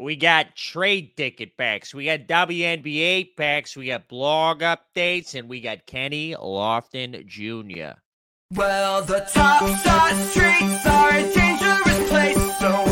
We got trade ticket packs. We got WNBA packs. We got blog updates, and we got Kenny Lofton Jr. Well, the top side streets are a dangerous place, so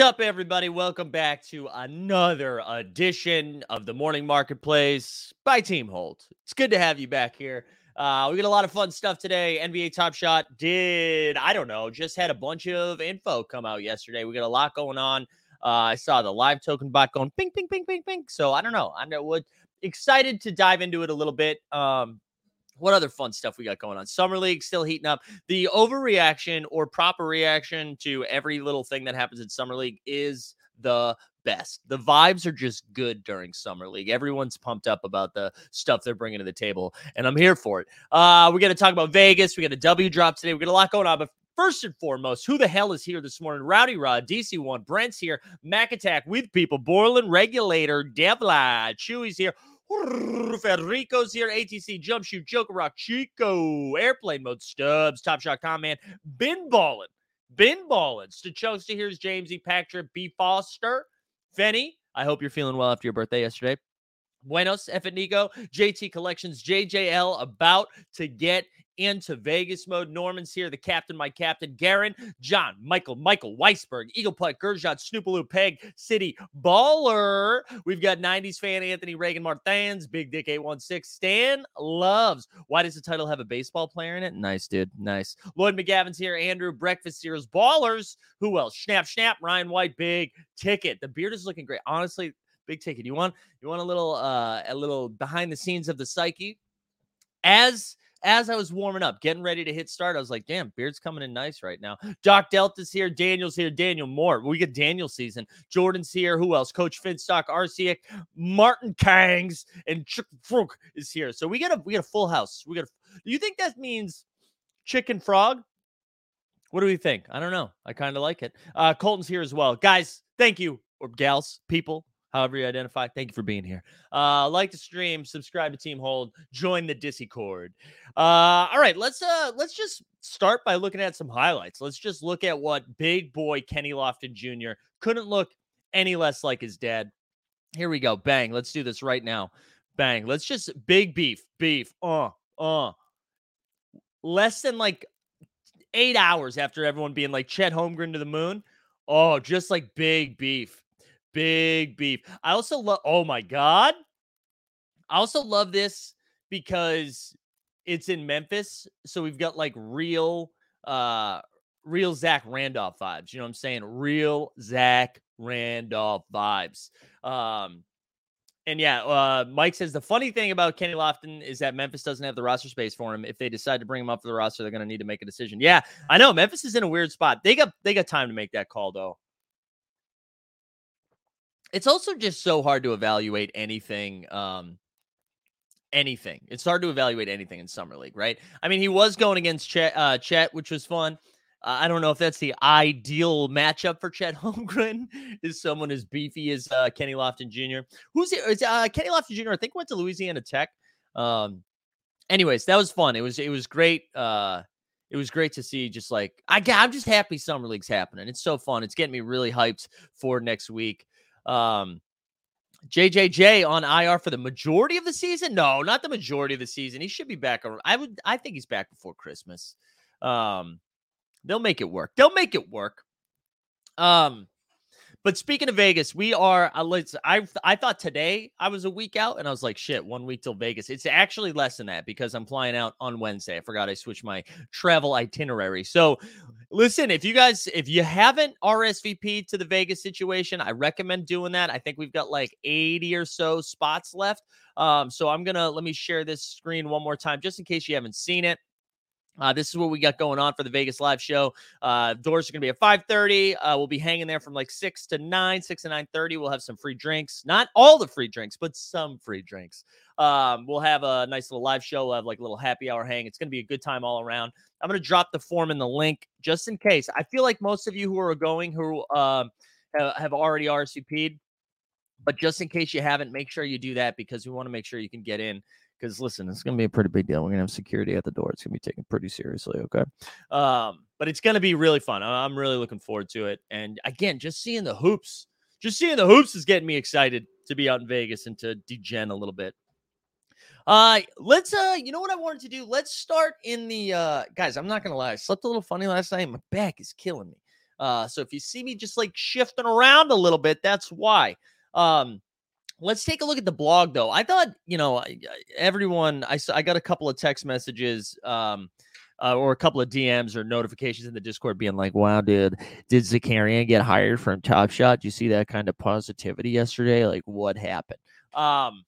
up, everybody? Welcome back to another edition of the Morning Marketplace by Team Hold. It's good to have you back here. Uh, we got a lot of fun stuff today. NBA Top Shot did, I don't know, just had a bunch of info come out yesterday. We got a lot going on. Uh, I saw the live token bot going ping, ping, ping, ping, ping. So I don't know. I'm would excited to dive into it a little bit. Um, what other fun stuff we got going on? Summer League still heating up. The overreaction or proper reaction to every little thing that happens in Summer League is the best. The vibes are just good during Summer League. Everyone's pumped up about the stuff they're bringing to the table, and I'm here for it. Uh, we're going to talk about Vegas. We got a W drop today. We got a lot going on, but First and foremost, who the hell is here this morning? Rowdy Rod, DC1, Brent's here, Mac Attack with people, Borland Regulator, Devla, Chewy's here, Federico's here, ATC, Jump Shoot, Joker Rock, Chico, Airplane Mode, Stubbs, Top Shot Comment, Bin Ballin', Bin Ballin', Stachosta, here's Jamesy, Patrick, B. Foster, Fenny. I hope you're feeling well after your birthday yesterday. Buenos, F JT Collections, JJL about to get into Vegas mode. Norman's here, the captain, my captain, Garen, John, Michael, Michael, Weisberg, Eagle Putt, Gershot, Snoopaloo, Peg, City, Baller. We've got 90s fan Anthony Reagan Martins, Big Dick 816, Stan Loves. Why does the title have a baseball player in it? Nice, dude. Nice. Lloyd McGavin's here, Andrew, Breakfast Series, Ballers. Who else? Snap, Snap, Ryan White, Big Ticket. The beard is looking great. Honestly, big ticket. You want you want a little uh a little behind the scenes of the psyche. As as I was warming up, getting ready to hit start, I was like, damn, beard's coming in nice right now. Doc Delta's here, Daniel's here, Daniel Moore. We get Daniel season. Jordan's here. Who else? Coach Finstock, RCX, Martin Kangs, and Chick Frog is here. So we got a we got a full house. We got do you think that means chicken frog? What do we think? I don't know. I kind of like it. Uh Colton's here as well. Guys, thank you, or gals, people, however you identify. Thank you for being here. Uh, like the stream, subscribe to Team Hold, join the Discord. Uh, all right, let's uh let's just start by looking at some highlights. Let's just look at what big boy Kenny Lofton Jr. couldn't look any less like his dad. Here we go. Bang. Let's do this right now. Bang. Let's just big beef, beef. Uh, uh. Less than like eight hours after everyone being like Chet Holmgren to the moon. Oh, just like big beef. Big beef. I also love, oh my God. I also love this because it's in Memphis. So we've got like real, uh, real Zach Randolph vibes. You know what I'm saying? Real Zach Randolph vibes. Um, and yeah, uh, Mike says the funny thing about Kenny Lofton is that Memphis doesn't have the roster space for him. If they decide to bring him up for the roster, they're going to need to make a decision. Yeah, I know Memphis is in a weird spot. They got they got time to make that call though. It's also just so hard to evaluate anything. Um, anything. It's hard to evaluate anything in summer league, right? I mean, he was going against Chet, uh, Chet which was fun. Uh, I don't know if that's the ideal matchup for Chet Holmgren. Is someone as beefy as uh, Kenny Lofton Jr. Who's it? Is uh, Kenny Lofton Jr. I think went to Louisiana Tech. Um, anyways, that was fun. It was it was great. Uh, it was great to see. Just like I, I'm just happy summer league's happening. It's so fun. It's getting me really hyped for next week. Um, JJJ on IR for the majority of the season? No, not the majority of the season. He should be back. I would. I think he's back before Christmas. Um, they'll make it work. They'll make it work. Um, but speaking of Vegas, we are. Uh. I I thought today I was a week out, and I was like, shit, one week till Vegas. It's actually less than that because I'm flying out on Wednesday. I forgot I switched my travel itinerary. So, listen, if you guys, if you haven't RSVP'd to the Vegas situation, I recommend doing that. I think we've got like 80 or so spots left. Um, so I'm gonna let me share this screen one more time just in case you haven't seen it. Uh, this is what we got going on for the Vegas live show. Uh, doors are going to be at 5:30. Uh, we'll be hanging there from like 6 to 9, 6 to 9:30. We'll have some free drinks. Not all the free drinks, but some free drinks. Um, we'll have a nice little live show. We'll have like a little happy hour hang. It's going to be a good time all around. I'm going to drop the form in the link just in case. I feel like most of you who are going who um, have already RSVP'd, but just in case you haven't, make sure you do that because we want to make sure you can get in because listen, it's going to be a pretty big deal. We're going to have security at the door. It's going to be taken pretty seriously. Okay. Um, but it's going to be really fun. I'm really looking forward to it. And again, just seeing the hoops, just seeing the hoops is getting me excited to be out in Vegas and to degen a little bit. Uh, let's, uh, you know what I wanted to do? Let's start in the, uh, guys, I'm not to lie. I slept a little funny last night. My back is killing me. Uh, so if you see me just like shifting around a little bit, that's why. Um, let's take a look at the blog though i thought you know everyone. I- i got a couple of text messages um uh, or a couple of dms or notifications in the discord being like wow dude did zakarian get hired from top shot do you see that kind of positivity yesterday like what happened um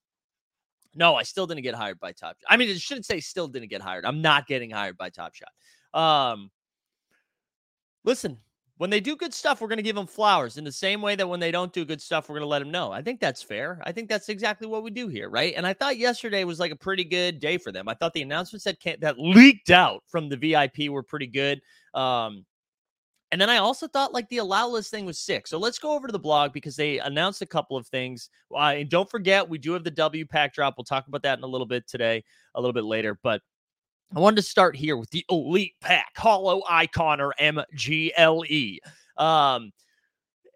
no i still didn't get hired by top Shot. i mean it shouldn't say still didn't get hired i'm not getting hired by top shot um listen when they do good stuff, we're going to give them flowers in the same way that when they don't do good stuff, we're going to let them know. I think that's fair. I think that's exactly what we do here, right? And I thought yesterday was like a pretty good day for them. I thought the announcements that came, that leaked out from the VIP were pretty good. Um, and then I also thought like the allow list thing was sick. So let's go over to the blog because they announced a couple of things. Uh, and don't forget, we do have the W pack drop. We'll talk about that in a little bit today, a little bit later. But I wanted to start here with the Elite Pack, Hollow Icon or MGLE. Um,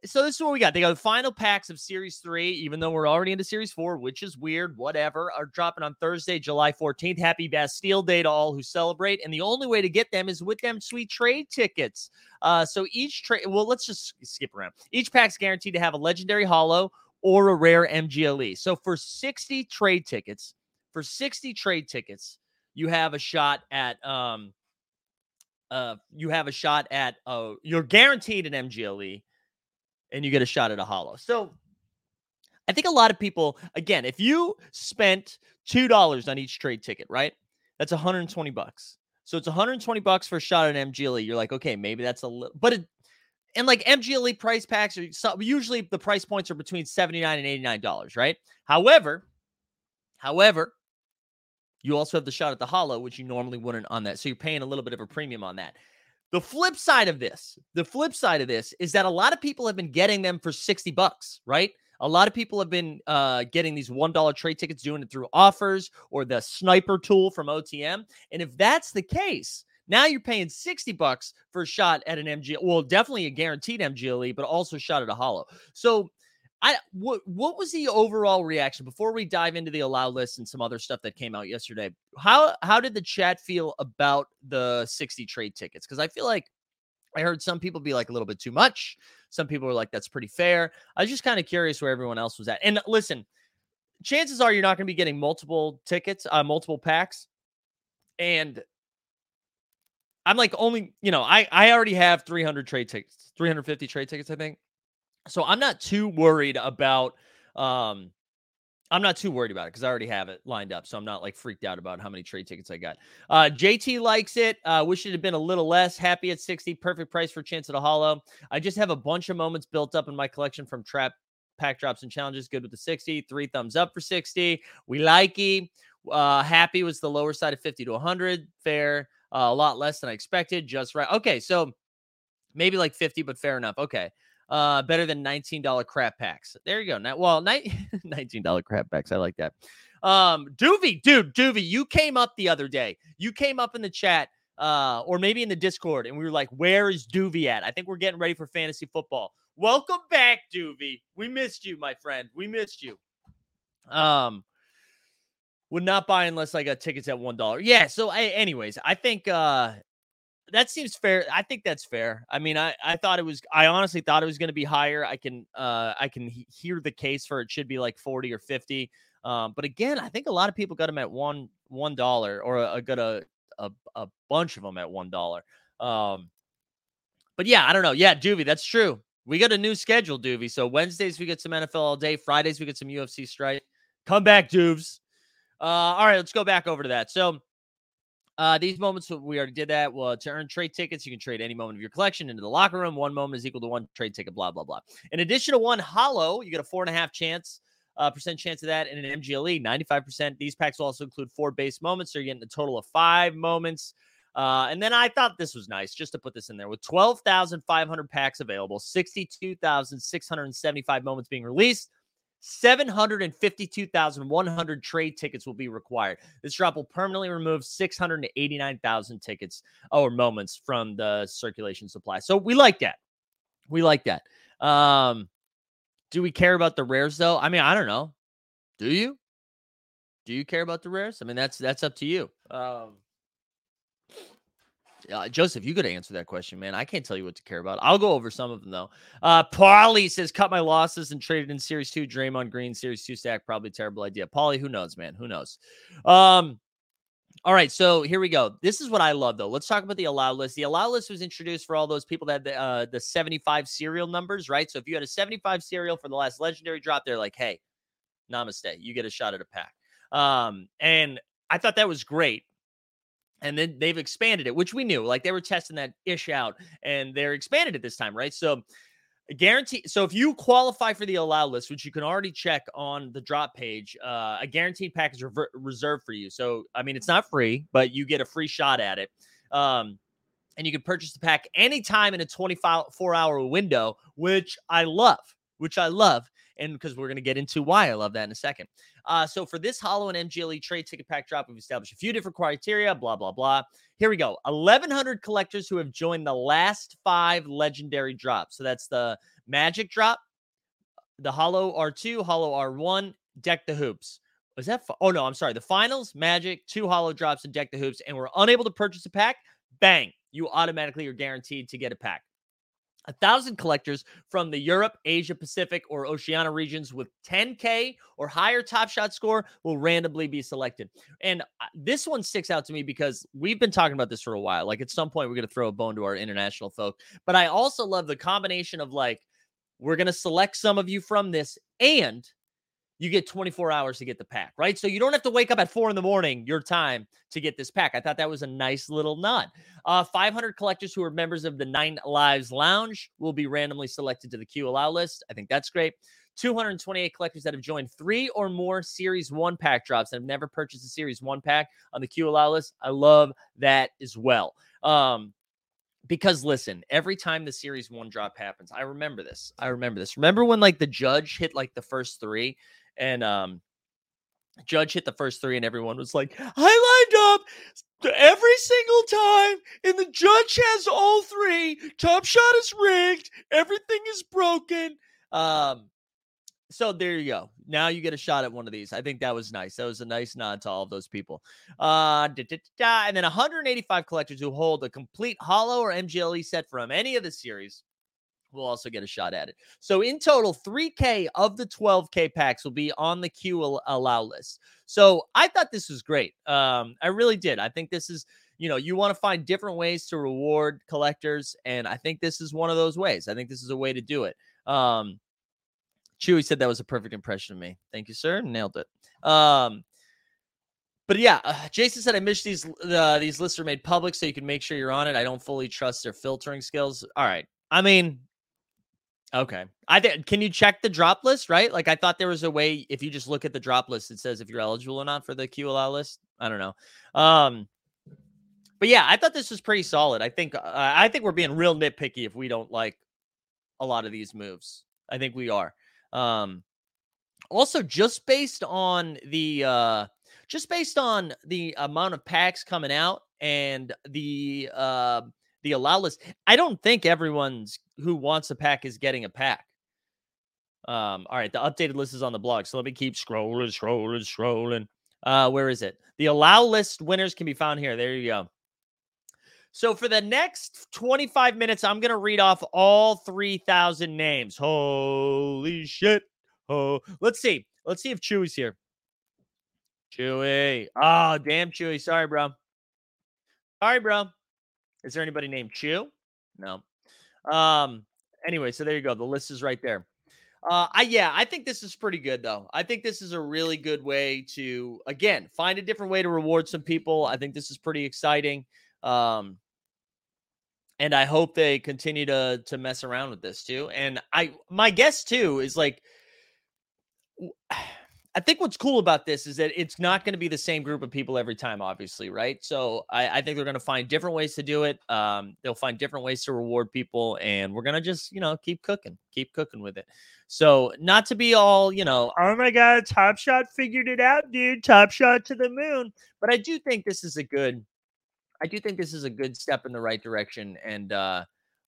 so this is what we got. They got the final packs of Series 3, even though we're already into Series 4, which is weird, whatever, are dropping on Thursday, July 14th. Happy Bastille Day to all who celebrate. And the only way to get them is with them sweet trade tickets. Uh, so each trade, well, let's just skip around. Each pack's guaranteed to have a legendary hollow or a rare MGLE. So for 60 trade tickets, for 60 trade tickets, you have a shot at um uh you have a shot at uh you're guaranteed an MGLE and you get a shot at a hollow. So I think a lot of people again, if you spent two dollars on each trade ticket, right? That's 120 bucks. So it's 120 bucks for a shot at MGLE. You're like, okay, maybe that's a little, but it, and like MGLE price packs are so, usually the price points are between 79 and 89 dollars, right? However, however, you also have the shot at the hollow, which you normally wouldn't on that. So you're paying a little bit of a premium on that. The flip side of this, the flip side of this is that a lot of people have been getting them for 60 bucks, right? A lot of people have been uh, getting these $1 trade tickets, doing it through offers or the sniper tool from OTM. And if that's the case, now you're paying 60 bucks for a shot at an MG. Well, definitely a guaranteed MGLE, but also shot at a hollow. So I what what was the overall reaction before we dive into the allow list and some other stuff that came out yesterday? How how did the chat feel about the 60 trade tickets? Because I feel like I heard some people be like a little bit too much. Some people were like, that's pretty fair. I was just kind of curious where everyone else was at. And listen, chances are you're not going to be getting multiple tickets, uh, multiple packs. And I'm like only, you know, I I already have 300 trade tickets, 350 trade tickets, I think. So I'm not too worried about um I'm not too worried about it because I already have it lined up. So I'm not like freaked out about how many trade tickets I got. Uh JT likes it. Uh wish it had been a little less. Happy at 60. Perfect price for chance at a hollow. I just have a bunch of moments built up in my collection from trap pack drops and challenges. Good with the 60. Three thumbs up for 60. We like. Uh happy was the lower side of 50 to 100. Fair. Uh, a lot less than I expected. Just right. Okay, so maybe like 50, but fair enough. Okay. Uh, better than $19 crap packs. There you go. Now, well, ni- $19 crap packs. I like that. Um, Doovy, dude, Doovy, you came up the other day. You came up in the chat, uh, or maybe in the Discord, and we were like, "Where is Doovy at?" I think we're getting ready for fantasy football. Welcome back, Doovy. We missed you, my friend. We missed you. Um, would not buy unless I got tickets at one dollar. Yeah. So, I, anyways, I think uh that seems fair. I think that's fair. I mean, I I thought it was. I honestly thought it was going to be higher. I can uh I can he- hear the case for it should be like forty or fifty. Um, but again, I think a lot of people got them at one one dollar, or a, got a, a a bunch of them at one dollar. Um, but yeah, I don't know. Yeah, Doovy, that's true. We got a new schedule, Doovy. So Wednesdays we get some NFL all day. Fridays we get some UFC strike. Come back, Doovs. Uh, all right, let's go back over to that. So uh, these moments we already did that. Well, to earn trade tickets, you can trade any moment of your collection into the locker room. One moment is equal to one trade ticket. Blah blah blah. In addition to one hollow, you get a four and a half chance uh, percent chance of that in an MGLE, 95%. These packs will also include four base moments, so you're getting a total of five moments. Uh, and then I thought this was nice just to put this in there with 12,500 packs available, 62,675 moments being released. 752,100 trade tickets will be required. This drop will permanently remove 689,000 tickets or moments from the circulation supply. So we like that. We like that. Um, do we care about the rares though? I mean, I don't know. Do you? Do you care about the rares? I mean, that's that's up to you. Um, uh, Joseph, you could answer that question, man. I can't tell you what to care about. I'll go over some of them though. Uh, Paulie says, "Cut my losses and traded in Series Two. Draymond Green, Series Two stack, probably terrible idea." Paulie, who knows, man? Who knows? Um, all right, so here we go. This is what I love, though. Let's talk about the allow list. The allow list was introduced for all those people that had the, uh, the 75 serial numbers, right? So if you had a 75 serial for the last legendary drop, they're like, hey, namaste, you get a shot at a pack. Um, and I thought that was great. And then they've expanded it, which we knew. Like they were testing that ish out, and they're expanded it this time, right? So guarantee so if you qualify for the allow list which you can already check on the drop page uh, a guaranteed package rever- reserved for you so i mean it's not free but you get a free shot at it um, and you can purchase the pack anytime in a 24 hour window which i love which i love and because we're going to get into why i love that in a second. Uh, so for this hollow and mgle trade ticket pack drop we've established a few different criteria blah blah blah. Here we go. 1100 collectors who have joined the last five legendary drops. So that's the magic drop the hollow r2 hollow r1 deck the hoops. Was that oh no i'm sorry the finals magic two hollow drops and deck the hoops and we're unable to purchase a pack bang you automatically are guaranteed to get a pack a thousand collectors from the Europe, Asia Pacific, or Oceania regions with 10K or higher top shot score will randomly be selected. And uh, this one sticks out to me because we've been talking about this for a while. Like at some point, we're going to throw a bone to our international folk. But I also love the combination of like, we're going to select some of you from this and you get 24 hours to get the pack, right? So you don't have to wake up at four in the morning, your time, to get this pack. I thought that was a nice little nod. Uh, 500 collectors who are members of the Nine Lives Lounge will be randomly selected to the Q Allow list. I think that's great. 228 collectors that have joined three or more Series 1 pack drops and have never purchased a Series 1 pack on the Q Allow list. I love that as well. Um, because listen, every time the series one drop happens, I remember this. I remember this. Remember when like the judge hit like the first three and um judge hit the first three and everyone was like, I lined up every single time and the judge has all three. Top shot is rigged, everything is broken. Um so there you go. Now you get a shot at one of these. I think that was nice. That was a nice nod to all of those people. Uh, da, da, da, and then 185 collectors who hold a complete hollow or MGLE set from any of the series will also get a shot at it. So in total, 3K of the 12K packs will be on the queue allow list. So I thought this was great. Um, I really did. I think this is, you know, you want to find different ways to reward collectors, and I think this is one of those ways. I think this is a way to do it. Um, Chewy said that was a perfect impression of me. Thank you, sir. Nailed it. Um, but yeah, uh, Jason said I wish these uh, these lists are made public so you can make sure you're on it. I don't fully trust their filtering skills. All right, I mean, okay. I can you check the drop list? Right? Like I thought there was a way if you just look at the drop list, it says if you're eligible or not for the QLL list. I don't know. Um, but but yeah, I thought this was pretty solid. I think uh, I think we're being real nitpicky if we don't like a lot of these moves. I think we are. Um, also, just based on the uh, just based on the amount of packs coming out and the uh, the allow list, I don't think everyone's who wants a pack is getting a pack. Um, all right, the updated list is on the blog, so let me keep scrolling, scrolling, scrolling. Uh, where is it? The allow list winners can be found here. There you go. So for the next 25 minutes, I'm gonna read off all 3,000 names. Holy shit! Oh, let's see. Let's see if Chewy's here. Chewy. Oh, damn Chewy. Sorry, bro. Sorry, bro. Is there anybody named Chew? No. Um. Anyway, so there you go. The list is right there. Uh, I yeah, I think this is pretty good though. I think this is a really good way to again find a different way to reward some people. I think this is pretty exciting. Um, and I hope they continue to to mess around with this too. And I my guess too is like I think what's cool about this is that it's not going to be the same group of people every time, obviously, right? So I, I think they're going to find different ways to do it. Um, they'll find different ways to reward people, and we're going to just, you know, keep cooking, keep cooking with it. So not to be all, you know, oh my God, Top Shot figured it out, dude. Top Shot to the moon. But I do think this is a good, I do think this is a good step in the right direction, and uh,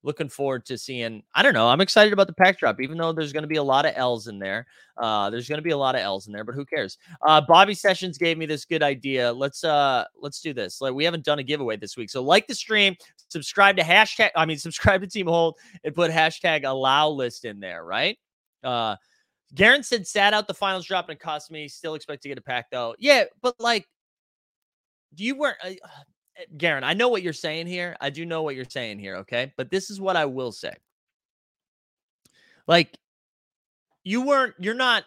looking forward to seeing. I don't know. I'm excited about the pack drop, even though there's going to be a lot of L's in there. Uh, there's going to be a lot of L's in there, but who cares? Uh, Bobby Sessions gave me this good idea. Let's uh, let's do this. Like we haven't done a giveaway this week, so like the stream, subscribe to hashtag. I mean, subscribe to Team Hold and put hashtag allow list in there, right? Uh, Garen said sat out the finals drop and it cost me. Still expect to get a pack though. Yeah, but like, do you weren't? Uh, Garen, I know what you're saying here. I do know what you're saying here, okay? But this is what I will say. Like, you weren't, you're not,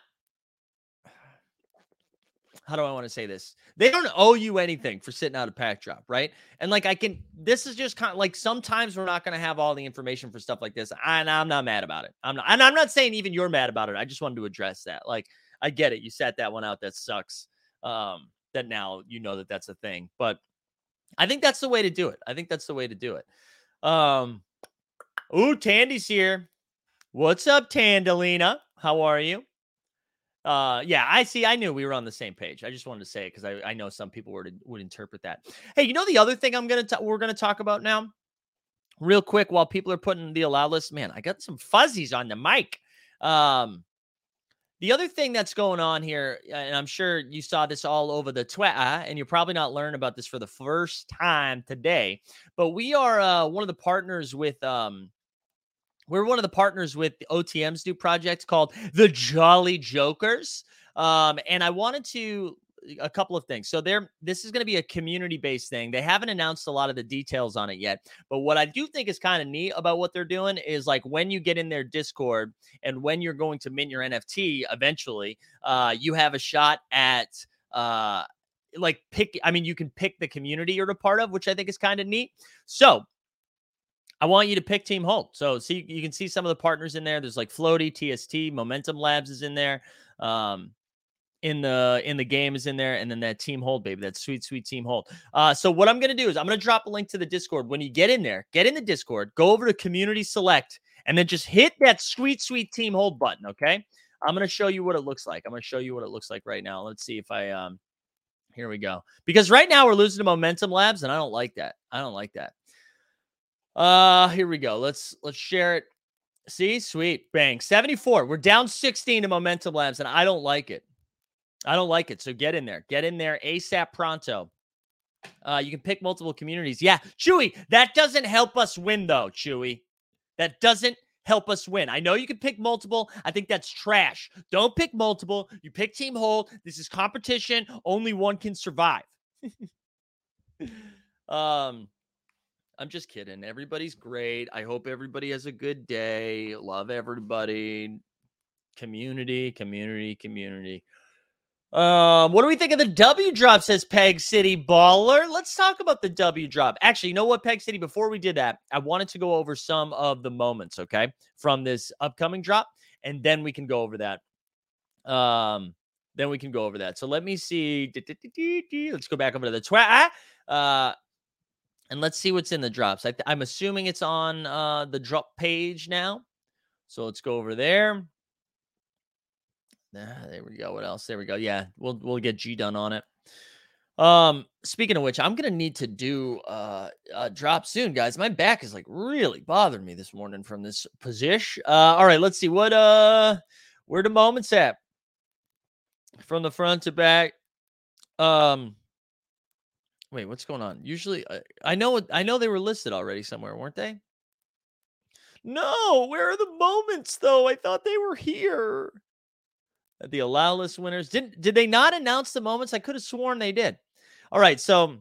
how do I want to say this? They don't owe you anything for sitting out a pack drop, right? And like, I can, this is just kind of like sometimes we're not going to have all the information for stuff like this. And I'm not mad about it. I'm not, and I'm not saying even you're mad about it. I just wanted to address that. Like, I get it. You sat that one out. That sucks. Um, that now you know that that's a thing, but I think that's the way to do it. I think that's the way to do it. Um, ooh, Tandy's here. What's up, Tandalina? How are you? Uh, yeah, I see. I knew we were on the same page. I just wanted to say it because I, I know some people would would interpret that. Hey, you know the other thing I'm gonna ta- we're gonna talk about now, real quick, while people are putting the allow list. Man, I got some fuzzies on the mic. Um, the other thing that's going on here, and I'm sure you saw this all over the Twitter, and you're probably not learning about this for the first time today, but we are uh, one of the partners with um, we're one of the partners with the OTM's new project called the Jolly Jokers. Um, and I wanted to a couple of things. So there, this is going to be a community-based thing. They haven't announced a lot of the details on it yet, but what I do think is kind of neat about what they're doing is like when you get in their Discord and when you're going to mint your NFT eventually, uh, you have a shot at uh like pick i mean you can pick the community you're a part of which i think is kind of neat so I want you to pick Team Hold. So see, you can see some of the partners in there. There's like Floaty, TST, Momentum Labs is in there. Um, in the in the game is in there, and then that Team Hold, baby, that sweet, sweet Team Hold. Uh, so what I'm gonna do is I'm gonna drop a link to the Discord. When you get in there, get in the Discord, go over to Community Select, and then just hit that sweet, sweet Team Hold button. Okay. I'm gonna show you what it looks like. I'm gonna show you what it looks like right now. Let's see if I um here we go. Because right now we're losing to Momentum Labs, and I don't like that. I don't like that. Uh, here we go. Let's let's share it. See, sweet, bang, 74. We're down 16 to Momentum Labs, and I don't like it. I don't like it. So get in there. Get in there ASAP pronto. Uh, you can pick multiple communities. Yeah, Chewy, that doesn't help us win, though, Chewy. That doesn't help us win. I know you can pick multiple. I think that's trash. Don't pick multiple. You pick team hold. This is competition. Only one can survive. um, I'm just kidding. Everybody's great. I hope everybody has a good day. Love everybody. Community, community, community. Um, what do we think of the W drop? Says Peg City Baller. Let's talk about the W drop. Actually, you know what, Peg City? Before we did that, I wanted to go over some of the moments, okay, from this upcoming drop, and then we can go over that. Um, then we can go over that. So let me see. Let's go back over to the Twitter. Uh, And let's see what's in the drops. I I'm assuming it's on uh, the drop page now. So let's go over there. There we go. What else? There we go. Yeah, we'll we'll get G done on it. Um, speaking of which, I'm gonna need to do uh, a drop soon, guys. My back is like really bothering me this morning from this position. Uh, all right, let's see what uh, where the moments at from the front to back. Um, wait, what's going on? Usually, I, I know I know they were listed already somewhere, weren't they? No, where are the moments though? I thought they were here. The allow list winners didn't did they not announce the moments? I could have sworn they did. All right, so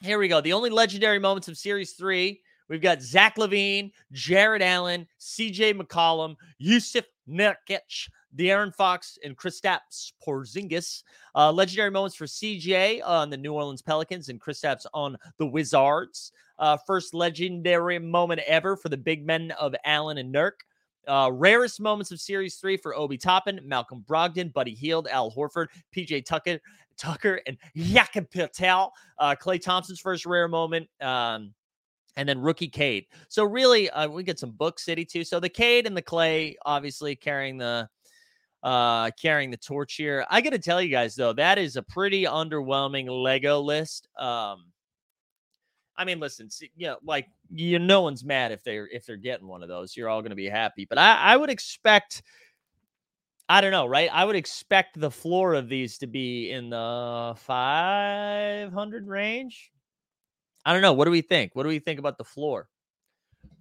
here we go. The only legendary moments of Series Three. We've got Zach LaVine, Jarrett Allen, CJ McCollum, Yusuf Nurkic, De'Aaron Fox, and Kristaps Porzingis. Uh, legendary moments for CJ on the New Orleans Pelicans and Kristaps on the Wizards. Uh, first legendary moment ever for the big men of Allen and Nurk. Uh, rarest moments of Series 3 for Obi Toppin, Malcolm Brogdon, Buddy Hield, Al Horford, PJ Tucker, Tucker, and Jakob Patel. Uh, Klay Thompson's first rare moment. Um, and then rookie Cade. So really, uh, we get some Book City too. So the Cade and the Klay, obviously carrying the uh carrying the torch here. I got to tell you guys though, that is a pretty underwhelming Lego list. Um, I mean, listen, see, you know, like you, no one's mad if they're if they're getting one of those. You're all going to be happy. But I, I would expect, I don't know, right? I would expect the floor of these to be in the 500 range. I don't know. What do we think? What do we think about the floor?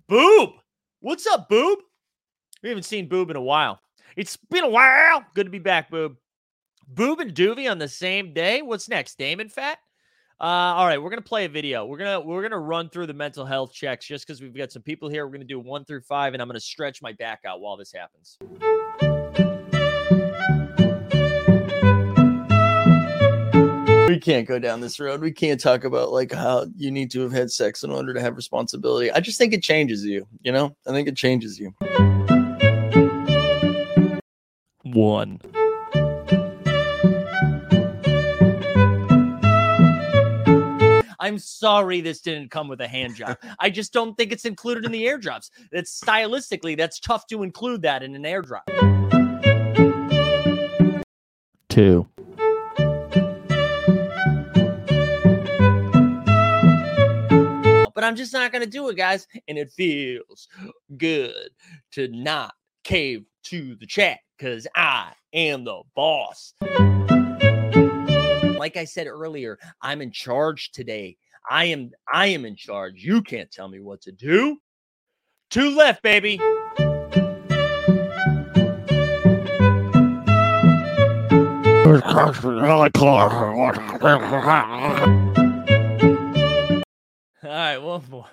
Boob, what's up, Boob? We haven't seen Boob in a while. It's been a while. Good to be back, Boob. Boob and Doovy on the same day. What's next? Damon Fat. Uh, all right, we're gonna play a video. We're gonna we're gonna run through the mental health checks just because we've got some people here. We're gonna do one through five, and I'm gonna stretch my back out while this happens. We can't go down this road. We can't talk about like how you need to have had sex in order to have responsibility. I just think it changes you. You know, I think it changes you. One. I'm sorry this didn't come with a hand job. I just don't think it's included in the airdrops. That's stylistically, that's tough to include that in an airdrop. Two. But I'm just not going to do it, guys. And it feels good to not cave to the chat because I am the boss. Like I said earlier, I'm in charge today. I am I am in charge. You can't tell me what to do. Two left, baby. All right, one more.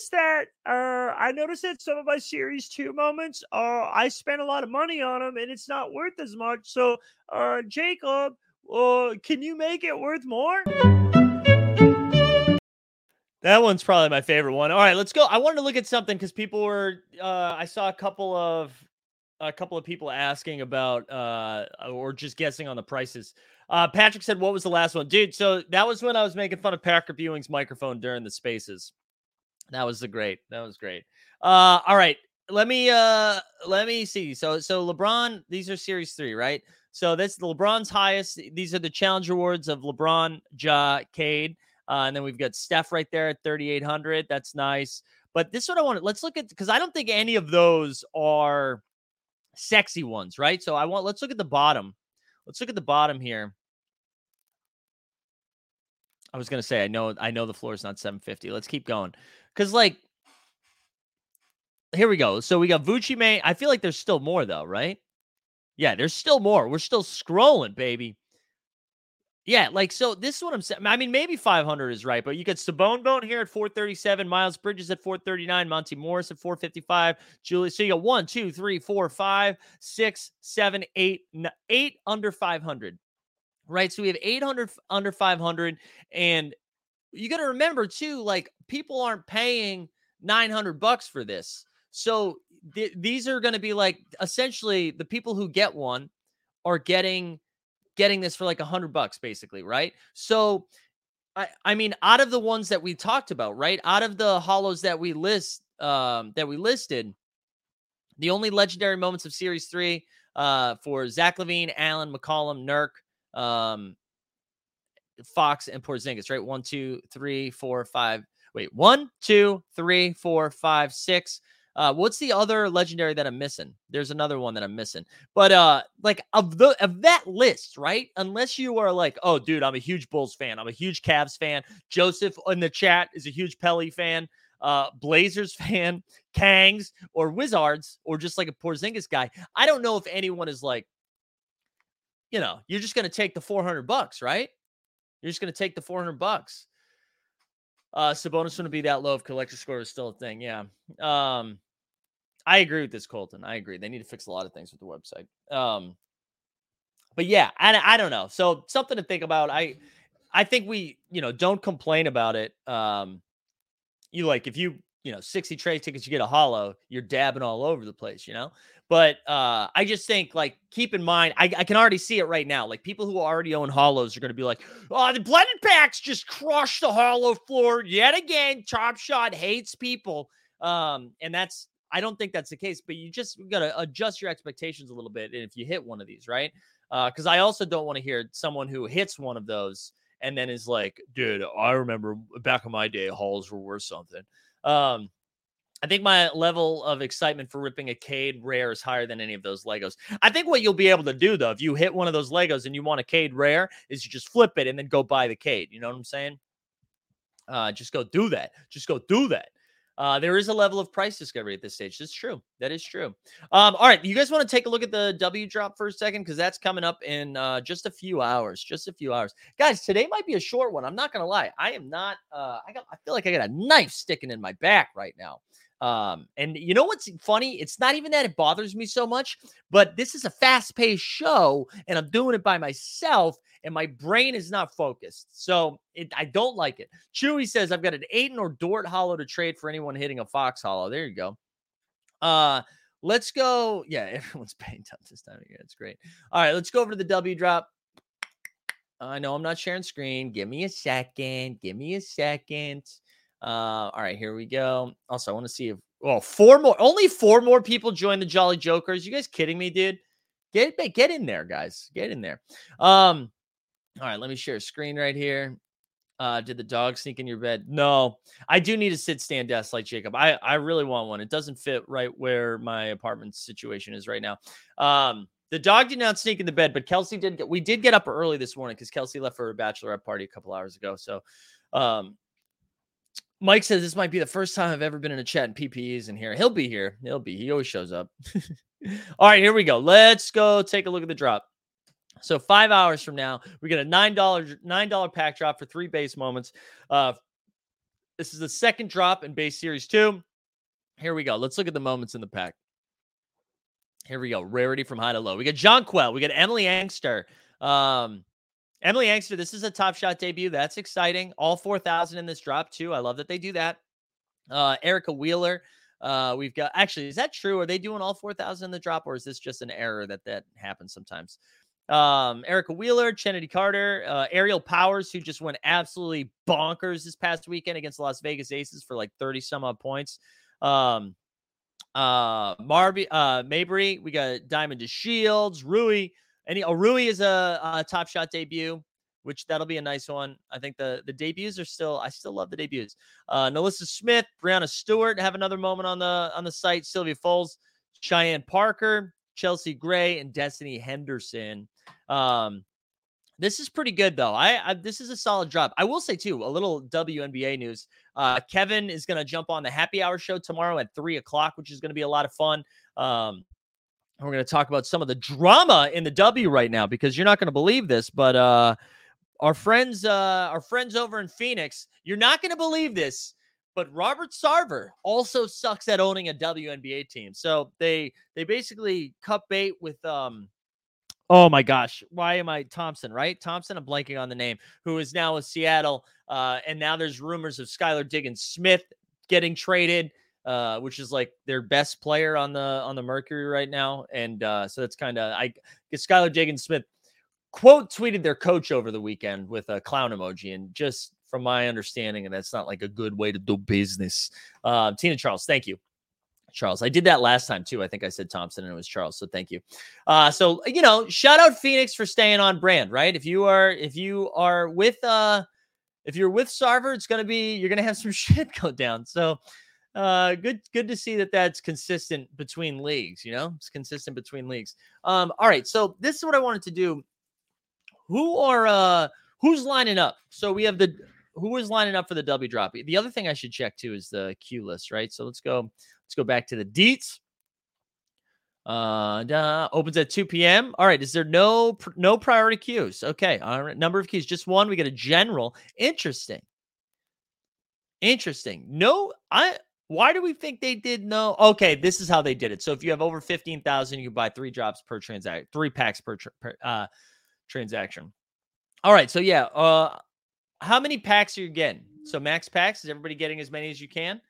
Noticed that uh I noticed that some of my series 2 moments uh I spent a lot of money on them and it's not worth as much. So uh Jacob, uh can you make it worth more? That one's probably my favorite one. All right, let's go. I wanted to look at something because people were. Uh, I saw a couple of a couple of people asking about uh, or just guessing on the prices. Uh, Patrick said, "What was the last one, dude?" So that was when I was making fun of Patrick Ewing's microphone during the spaces. That was the great. That was great. Uh, all right, let me uh, let me see. So so LeBron, these are Series Three, right? So that's LeBron's highest. These are the challenge awards of LeBron, Ja, Cade. Uh, and then we've got Steph right there at 3,800. That's nice. But this is what I want. Let's look at because I don't think any of those are sexy ones, right? So I want. Let's look at the bottom. Let's look at the bottom here. I was gonna say I know I know the floor is not 750. Let's keep going because like here we go. So we got Vucci May. I feel like there's still more though, right? Yeah, there's still more. We're still scrolling, baby. Yeah, like so. This is what I'm saying. I mean, maybe 500 is right, but you got Sabone Bone here at 437, Miles Bridges at 439, Monte Morris at 455, Julius. So you got one, two, three, four, five, six, seven, eight, eight under 500, right? So we have 800 under 500, and you got to remember too, like people aren't paying 900 bucks for this, so th- these are going to be like essentially the people who get one are getting getting this for like a hundred bucks, basically, right? So I I mean, out of the ones that we talked about, right? Out of the hollows that we list um that we listed, the only legendary moments of series three uh for Zach LaVine, Allen, McCollum, Nurk, um Fox, and Porzingis, right? One, two, three, four, five. Wait, one, two, three, four, five, six. Uh, what's the other legendary that I'm missing? There's another one that I'm missing. But uh, like of the of that list, right? Unless you are like, oh, dude, I'm a huge Bulls fan. I'm a huge Cavs fan. Joseph in the chat is a huge Pelly fan. Uh, Blazers fan, Kangs, or Wizards, or just like a Porzingis guy. I don't know if anyone is like, you know, you're just gonna take the 400 bucks, right? You're just gonna take the 400 bucks. Uh, Sabonis wouldn't be that low if collector score is still a thing. Yeah. Um, I agree with this, Colton. I agree. They need to fix a lot of things with the website. Um, but yeah, I, I don't know. So something to think about. I I think we, you know, don't complain about it. Um, you like if you, you know, 60 trade tickets, you get a hollow, you're dabbing all over the place, you know. But uh, I just think like keep in mind, I, I can already see it right now. Like people who already own hollows are going to be like, oh, the blended packs just crushed the hollow floor yet again. chop shot hates people. Um, and that's I don't think that's the case, but you just got to adjust your expectations a little bit. And if you hit one of these, right? Because I also don't want to hear someone who hits one of those and then is like, dude, I remember back in my day, halls were worth something. Um, I think my level of excitement for ripping a Cade rare is higher than any of those Legos. I think what you'll be able to do though, if you hit one of those Legos and you want a Cade rare, is you just flip it and then go buy the Cade. You know what I'm saying? Uh, just go do that. Just go do that. Uh, there is a level of price discovery at this stage. That's true. That is true. Um, all right, you guys want to take a look at the W drop for a second because that's coming up in uh, just a few hours. Just a few hours, guys. Today might be a short one. I'm not gonna lie. I am not. Uh, I got. I feel like I got a knife sticking in my back right now. Um, and you know what's funny? It's not even that it bothers me so much, but this is a fast paced show and I'm doing it by myself and my brain is not focused. So it, I don't like it. Chewy says, I've got an Ayton or Dort hollow to trade for anyone hitting a Fox hollow. There you go. Uh, let's go. Yeah, everyone's paying tough this time of year. It's great. All right, let's go over to the W drop. I know I'm not sharing screen. Give me a second. Give me a second. Uh, all right, here we go. Also, I want to see if oh, four more, only four more people join the Jolly Jokers. You guys kidding me, dude? Get get in there, guys. Get in there. Um, all right, let me share a screen right here. Uh, did the dog sneak in your bed? No, I do need a sit stand desk like Jacob. I I really want one. It doesn't fit right where my apartment situation is right now. Um, the dog did not sneak in the bed, but Kelsey did. Get, we did get up early this morning because Kelsey left for a bachelorette party a couple hours ago. So, um, Mike says this might be the first time I've ever been in a chat and PPE's in here. He'll be here. He'll be. He always shows up. All right, here we go. Let's go take a look at the drop. So five hours from now, we get a nine dollar nine dollar pack drop for three base moments. Uh, this is the second drop in base series two. Here we go. Let's look at the moments in the pack. Here we go. Rarity from high to low. We got Jonquel. We got Emily Engstler. Um, Emily Engstler, this is a top shot debut. That's exciting. All 4,000 in this drop, too. I love that they do that. Uh, Erica Wheeler. Uh, we've got actually, is that true? Are they doing all 4,000 in the drop, or is this just an error that that happens sometimes? Um, Erica Wheeler, Kennedy Carter, uh, Aerial Powers, who just went absolutely bonkers this past weekend against the Las Vegas Aces for like 30 some odd points. Um, uh, Marby, uh, Mabry, we got Diamond DeShields, Rui. Oh, Rui is a, a top shot debut, which that'll be a nice one. I think the the debuts are still. I still love the debuts. Uh, NaLyssa Smith, Breanna Stewart have another moment on the on the site. Sylvia Fowles, Cheyenne Parker, Chelsea Gray, and Destanni Henderson. Um, this is pretty good though. I, I this is a solid drop. I will say too, a little WNBA news. Uh, Kevin is going to jump on the happy hour show tomorrow at three o'clock, which is going to be a lot of fun. Um, we're going to talk about some of the drama in the W right now because you're not going to believe this, but uh, our friends, uh, our friends over in Phoenix, you're not going to believe this, but Robert Sarver also sucks at owning a WNBA team. So they they basically cut bait with um. Oh my gosh, why am I Thompson? Right, Thompson. I'm blanking on the name. Who is now with Seattle, uh, and now there's rumors of Skylar Diggins Smith getting traded. Uh, which is like their best player on the on the Mercury right now. And uh, so that's kind of I guess Skylar Jenkins Smith quote tweeted their coach over the weekend with a clown emoji, and just from my understanding, and that's not like a good way to do business. Uh, Tina Charles, thank you. Charles. I did that last time too. I think I said Thompson and it was Charles. So thank you. Uh so you know, shout out Phoenix for staying on brand, right? If you are if you are with uh if you're with Sarver, it's gonna be you're gonna have some shit go down. So uh good good to see that that's consistent between leagues, you know, it's consistent between leagues. Um, all right, so this is what I wanted to do. Who are uh who's lining up? So we have the who is lining up for the W drop. The other thing I should check too is the queue list, right? So let's go Let's go back to the deets. Uh, opens at 2 p.m. All right. Is there no no priority queues? Okay. All right. Number of queues, just one. We get a general. Interesting. Interesting. No, I. Why do we think they did no? Okay, this is how they did it. So if you have over fifteen thousand, you can buy three drops per transaction, three packs per, tra- per uh, transaction. All right. So yeah. Uh, how many packs are you getting? So max packs. Is everybody getting as many as you can?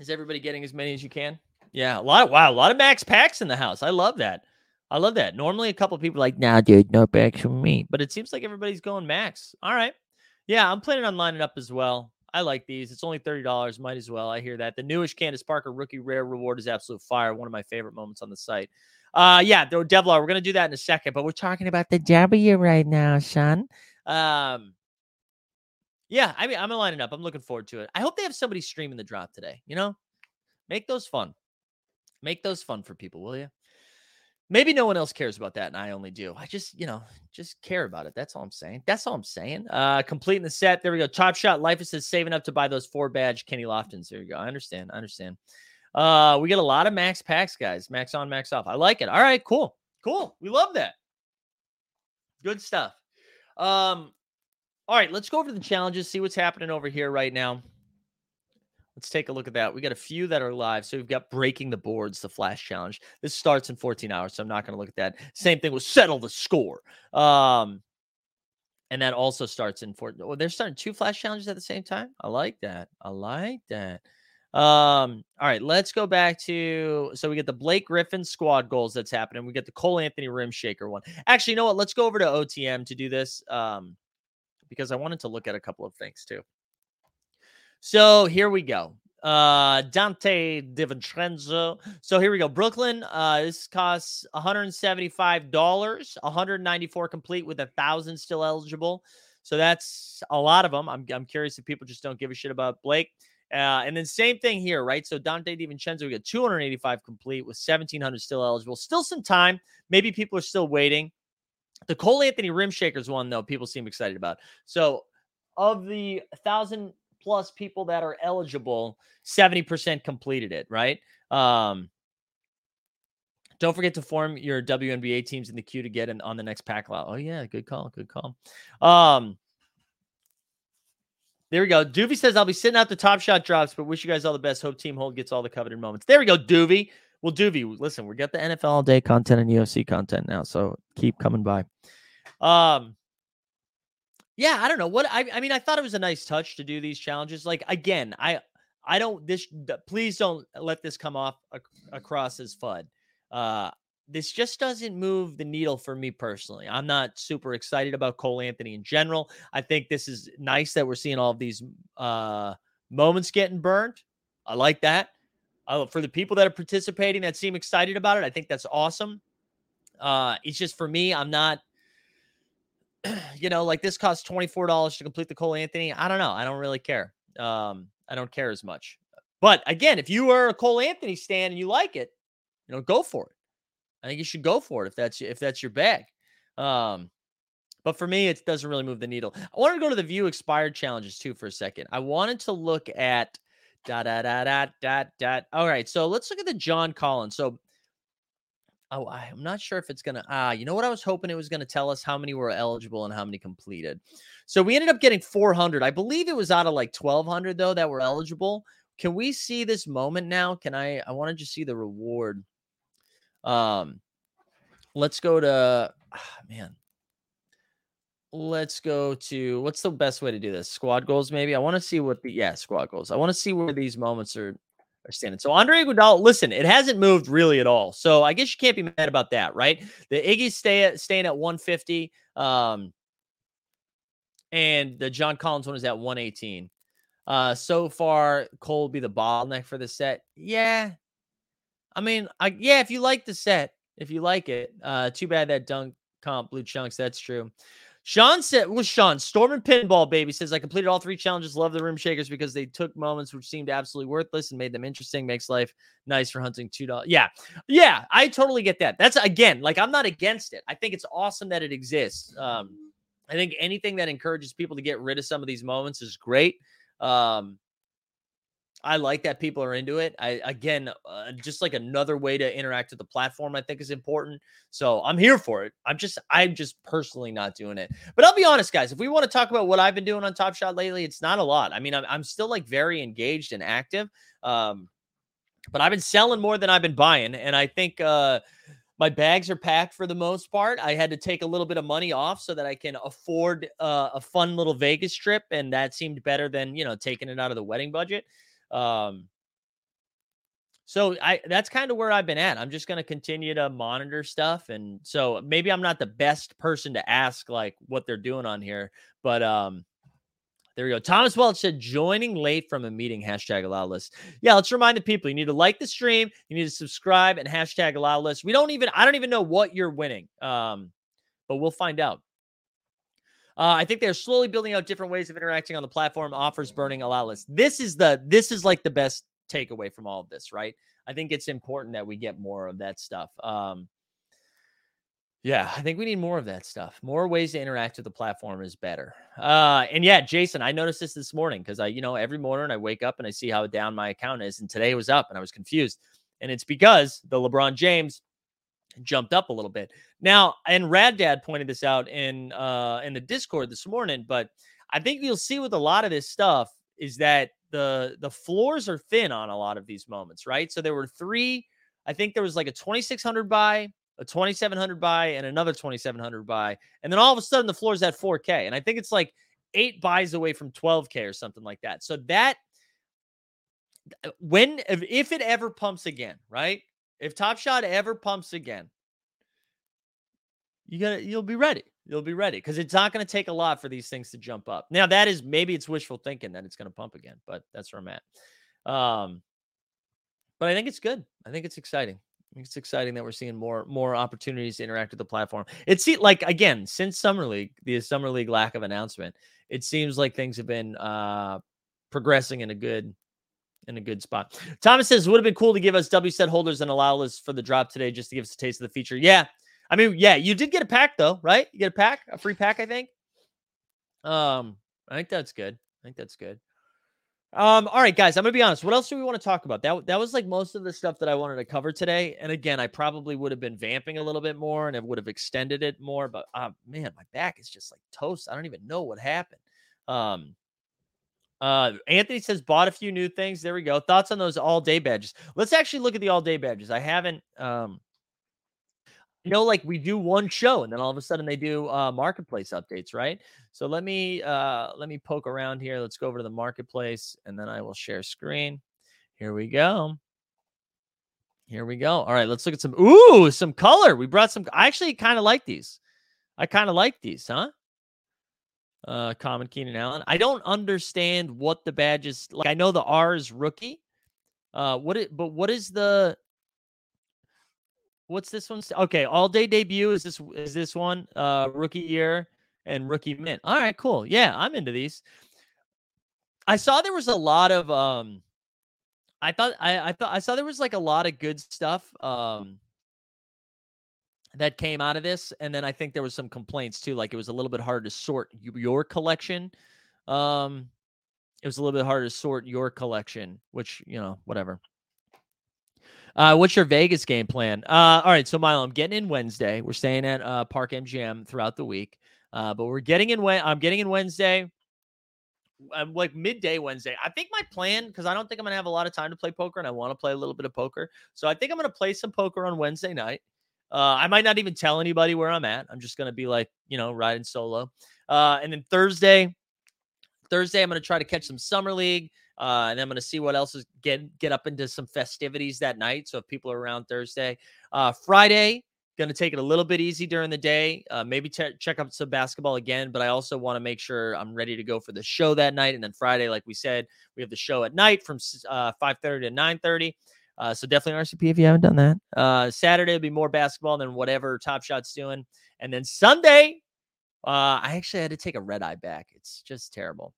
Is everybody getting as many as you can? Yeah, a lot. Of, wow, a lot of max packs in the house. I love that. I love that. Normally, a couple people like, "Nah, dude, no packs for me." But it seems like everybody's going max. All right. Yeah, I'm planning on lining up as well. I like these. It's only thirty dollars. Might as well. I hear that. The newish Candace Parker rookie rare reward is absolute fire. One of my favorite moments on the site. Uh, yeah, though Devlar, we're gonna do that in a second, but we're talking about the W right now, Sean. Um, yeah, I mean, I'm lining up. I'm looking forward to it. I hope they have somebody streaming the drop today. You know, make those fun. Make those fun for people, will you? Maybe no one else cares about that, and I only do. I just, you know, just care about it. That's all I'm saying. That's all I'm saying. Uh, completing the set. There we go. Top shot. Life is says saving up to buy those four badge Kenny Loftons. There you go. I understand. I understand. Uh, we get a lot of max packs, guys. Max on, max off. I like it. All right, cool, cool. We love that. Good stuff. Um, all right, let's go over the challenges, see what's happening over here right now. Let's take a look at that. We got a few that are live. So we've got breaking the boards, the flash challenge. This starts in 14 hours, so I'm not going to look at that. Same thing with settle the score. Um, and that also starts in 14. Oh, they're starting two flash challenges at the same time. I like that. I like that. Um, all right, let's go back to so we get the Blake Griffin squad goals that's happening. We get the Cole Anthony rim shaker one. Actually, you know what? Let's go over to OTM to do this. Um, because I wanted to look at a couple of things too. So here we go. Uh Dante DiVincenzo. So here we go. Brooklyn. Uh this costs $175, 194 complete with a thousand still eligible. So that's a lot of them. I'm, I'm curious if people just don't give a shit about Blake. Uh, and then same thing here, right? So Dante DiVincenzo, we got 285 complete with 1700 still eligible. Still some time. Maybe people are still waiting. The Cole Anthony Rim Shakers one, though, people seem excited about. So, of the thousand plus people that are eligible, 70% completed it, right? Um, don't forget to form your WNBA teams in the queue to get in on the next pack lot. Oh, yeah, good call. Good call. Um, there we go. Doovie says, I'll be sitting out the top shot drops, but wish you guys all the best. Hope Team Hold gets all the coveted moments. There we go, Doovie. Well, Doovie, listen, we got the NFL all day content and UFC content now, so keep coming by. Um, yeah, I don't know what I. I mean, I thought it was a nice touch to do these challenges. Like again, I, I don't. This, please don't let this come off ac- across as fud. Uh, this just doesn't move the needle for me personally. I'm not super excited about Cole Anthony in general. I think this is nice that we're seeing all of these uh moments getting burned. I like that. Uh, for the people that are participating that seem excited about it, I think that's awesome. Uh, it's just for me, I'm not, you know, like this costs $24 to complete the Cole Anthony. I don't know. I don't really care. Um, I don't care as much. But again, if you are a Cole Anthony stand and you like it, you know, go for it. I think you should go for it if that's if that's your bag. Um, but for me, it doesn't really move the needle. I wanted to go to the view expired challenges too for a second. I wanted to look at da da da da da da. All right, so let's look at the John Collins. So, oh, I'm not sure if it's gonna. Ah, you know what? I was hoping it was gonna tell us how many were eligible and how many completed. So we ended up getting 400. I believe it was out of like 1,200 though that were eligible. Can we see this moment now? Can I? I want to just see the reward. Um, let's go to ah, man. let's go to what's the best way to do this? Squad goals, maybe. I want to see what the yeah squad goals. I want to see where these moments are are standing. So Andre Iguodala, listen, it hasn't moved really at all. So I guess you can't be mad about that, right? The Iggy's stay at staying at 150. Um, and the John Collins one is at 118. Uh, so far, Cole will be the bottleneck for the set. Yeah. I mean, I yeah, if you like the set, if you like it, uh, too bad that dunk comp blue chunks. That's true. Sean said, was Sean Storm and Pinball Baby says, I completed all three challenges. Love the rim shakers because they took moments which seemed absolutely worthless and made them interesting. Makes life nice for hunting two dollars. Yeah, yeah, I totally get that. That's again, like I'm not against it. I think it's awesome that it exists. Um, I think anything that encourages people to get rid of some of these moments is great. Um, I like that people are into it. I again, uh, just like another way to interact with the platform, I think is important. So I'm here for it. I'm just, I'm just personally not doing it. But I'll be honest, guys. If we want to talk about what I've been doing on Top Shot lately, it's not a lot. I mean, I'm, I'm still like very engaged and active. Um, but I've been selling more than I've been buying, and I think uh, my bags are packed for the most part. I had to take a little bit of money off so that I can afford uh, a fun little Vegas trip, and that seemed better than you know taking it out of the wedding budget. Um, so I that's kind of where I've been at. I'm just going to continue to monitor stuff, and so maybe I'm not the best person to ask like what they're doing on here, but um, there we go. Thomas Welch said joining late from a meeting. Hashtag allow list. Yeah, let's remind the people you need to like the stream, you need to subscribe, and hashtag allow list. We don't even I don't even know what you're winning, um, but we'll find out. Uh, I think they're slowly building out different ways of interacting on the platform. Offers burning allow list. This is the this is like the best takeaway from all of this, right? I think it's important that we get more of that stuff. Um, yeah, I think we need more of that stuff. More ways to interact with the platform is better. Uh, and yeah, Jason, I noticed this this morning because I, you know, every morning I wake up and I see how down my account is, and today it was up, and I was confused, and it's because the LeBron James jumped up a little bit. Now, and Rad Dad pointed this out in uh in the Discord this morning, but I think you'll see with a lot of this stuff is that the the floors are thin on a lot of these moments, right? So there were three, I think there was like a 2600 buy, a 2700 buy, and another 2700 buy, and then all of a sudden the floor's at 4K, and I think it's like eight buys away from 12K or something like that. So that uh, when if, if it ever pumps again, right? If Top Shot ever pumps again, you gotta you'll be ready. You'll be ready because it's not going to take a lot for these things to jump up. Now that is maybe it's wishful thinking that it's going to pump again, but that's where I'm at. Um, but I think it's good. I think it's exciting. Think it's exciting that we're seeing more more opportunities to interact with the platform. It seems like again since summer league, the summer league lack of announcement, it seems like things have been uh progressing in a good in a good spot. Thomas says it would have been cool to give us W set holders and allow us for the drop today just to give us a taste of the feature. Yeah, I mean, yeah, you did get a pack though, right? You get a pack, a free pack, I think. Um, I think that's good. I think that's good. Um, all right, guys, I'm gonna be honest. What else do we want to talk about? That that was like most of the stuff that I wanted to cover today. And again, I probably would have been vamping a little bit more and it would have extended it more. But uh, man, my back is just like toast. I don't even know what happened. Um, uh, Anthony says bought a few new things. There we go. Thoughts on those all day badges? Let's actually look at the all day badges. I haven't. Um, you know, like we do one show and then all of a sudden they do uh marketplace updates, right? So let me uh let me poke around here. Let's go over to the marketplace and then I will share screen. Here we go. Here we go. All right, let's look at some ooh, some color. We brought some I actually kind of like these. I kind of like these, huh? Uh common Keenan Allen. I don't understand what the badge is like. I know the R is rookie. Uh what it but what is the What's this one? Okay, all day debut is this is this one? Uh rookie year and rookie mint. All right, cool. Yeah, I'm into these. I saw there was a lot of um I thought I I thought I saw there was like a lot of good stuff um that came out of this and then I think there was some complaints too like it was a little bit hard to sort your collection. Um it was a little bit hard to sort your collection, which, you know, whatever. Uh, what's your Vegas game plan? Uh, all right, so Milo, I'm getting in Wednesday. We're staying at uh, Park MGM throughout the week, uh, but we're getting in. I'm getting in Wednesday, um, like midday Wednesday. I think my plan, because I don't think I'm gonna have a lot of time to play poker, and I want to play a little bit of poker, so I think I'm gonna play some poker on Wednesday night. Uh, I might not even tell anybody where I'm at. I'm just gonna be like, you know, riding solo. Uh, and then Thursday, Thursday, I'm going to try to catch some summer league. Uh, and I'm going to see what else is get get up into some festivities that night. So if people are around Thursday, uh, Friday, going to take it a little bit easy during the day. Uh, maybe che- check out some basketball again, but I also want to make sure I'm ready to go for the show that night. And then Friday, like we said, we have the show at night from uh, 5:30 to 9:30. Uh, so definitely RCP if you haven't done that. Uh, Saturday will be more basketball than whatever Top Shot's doing, and then Sunday, uh, I actually had to take a red eye back. It's just terrible.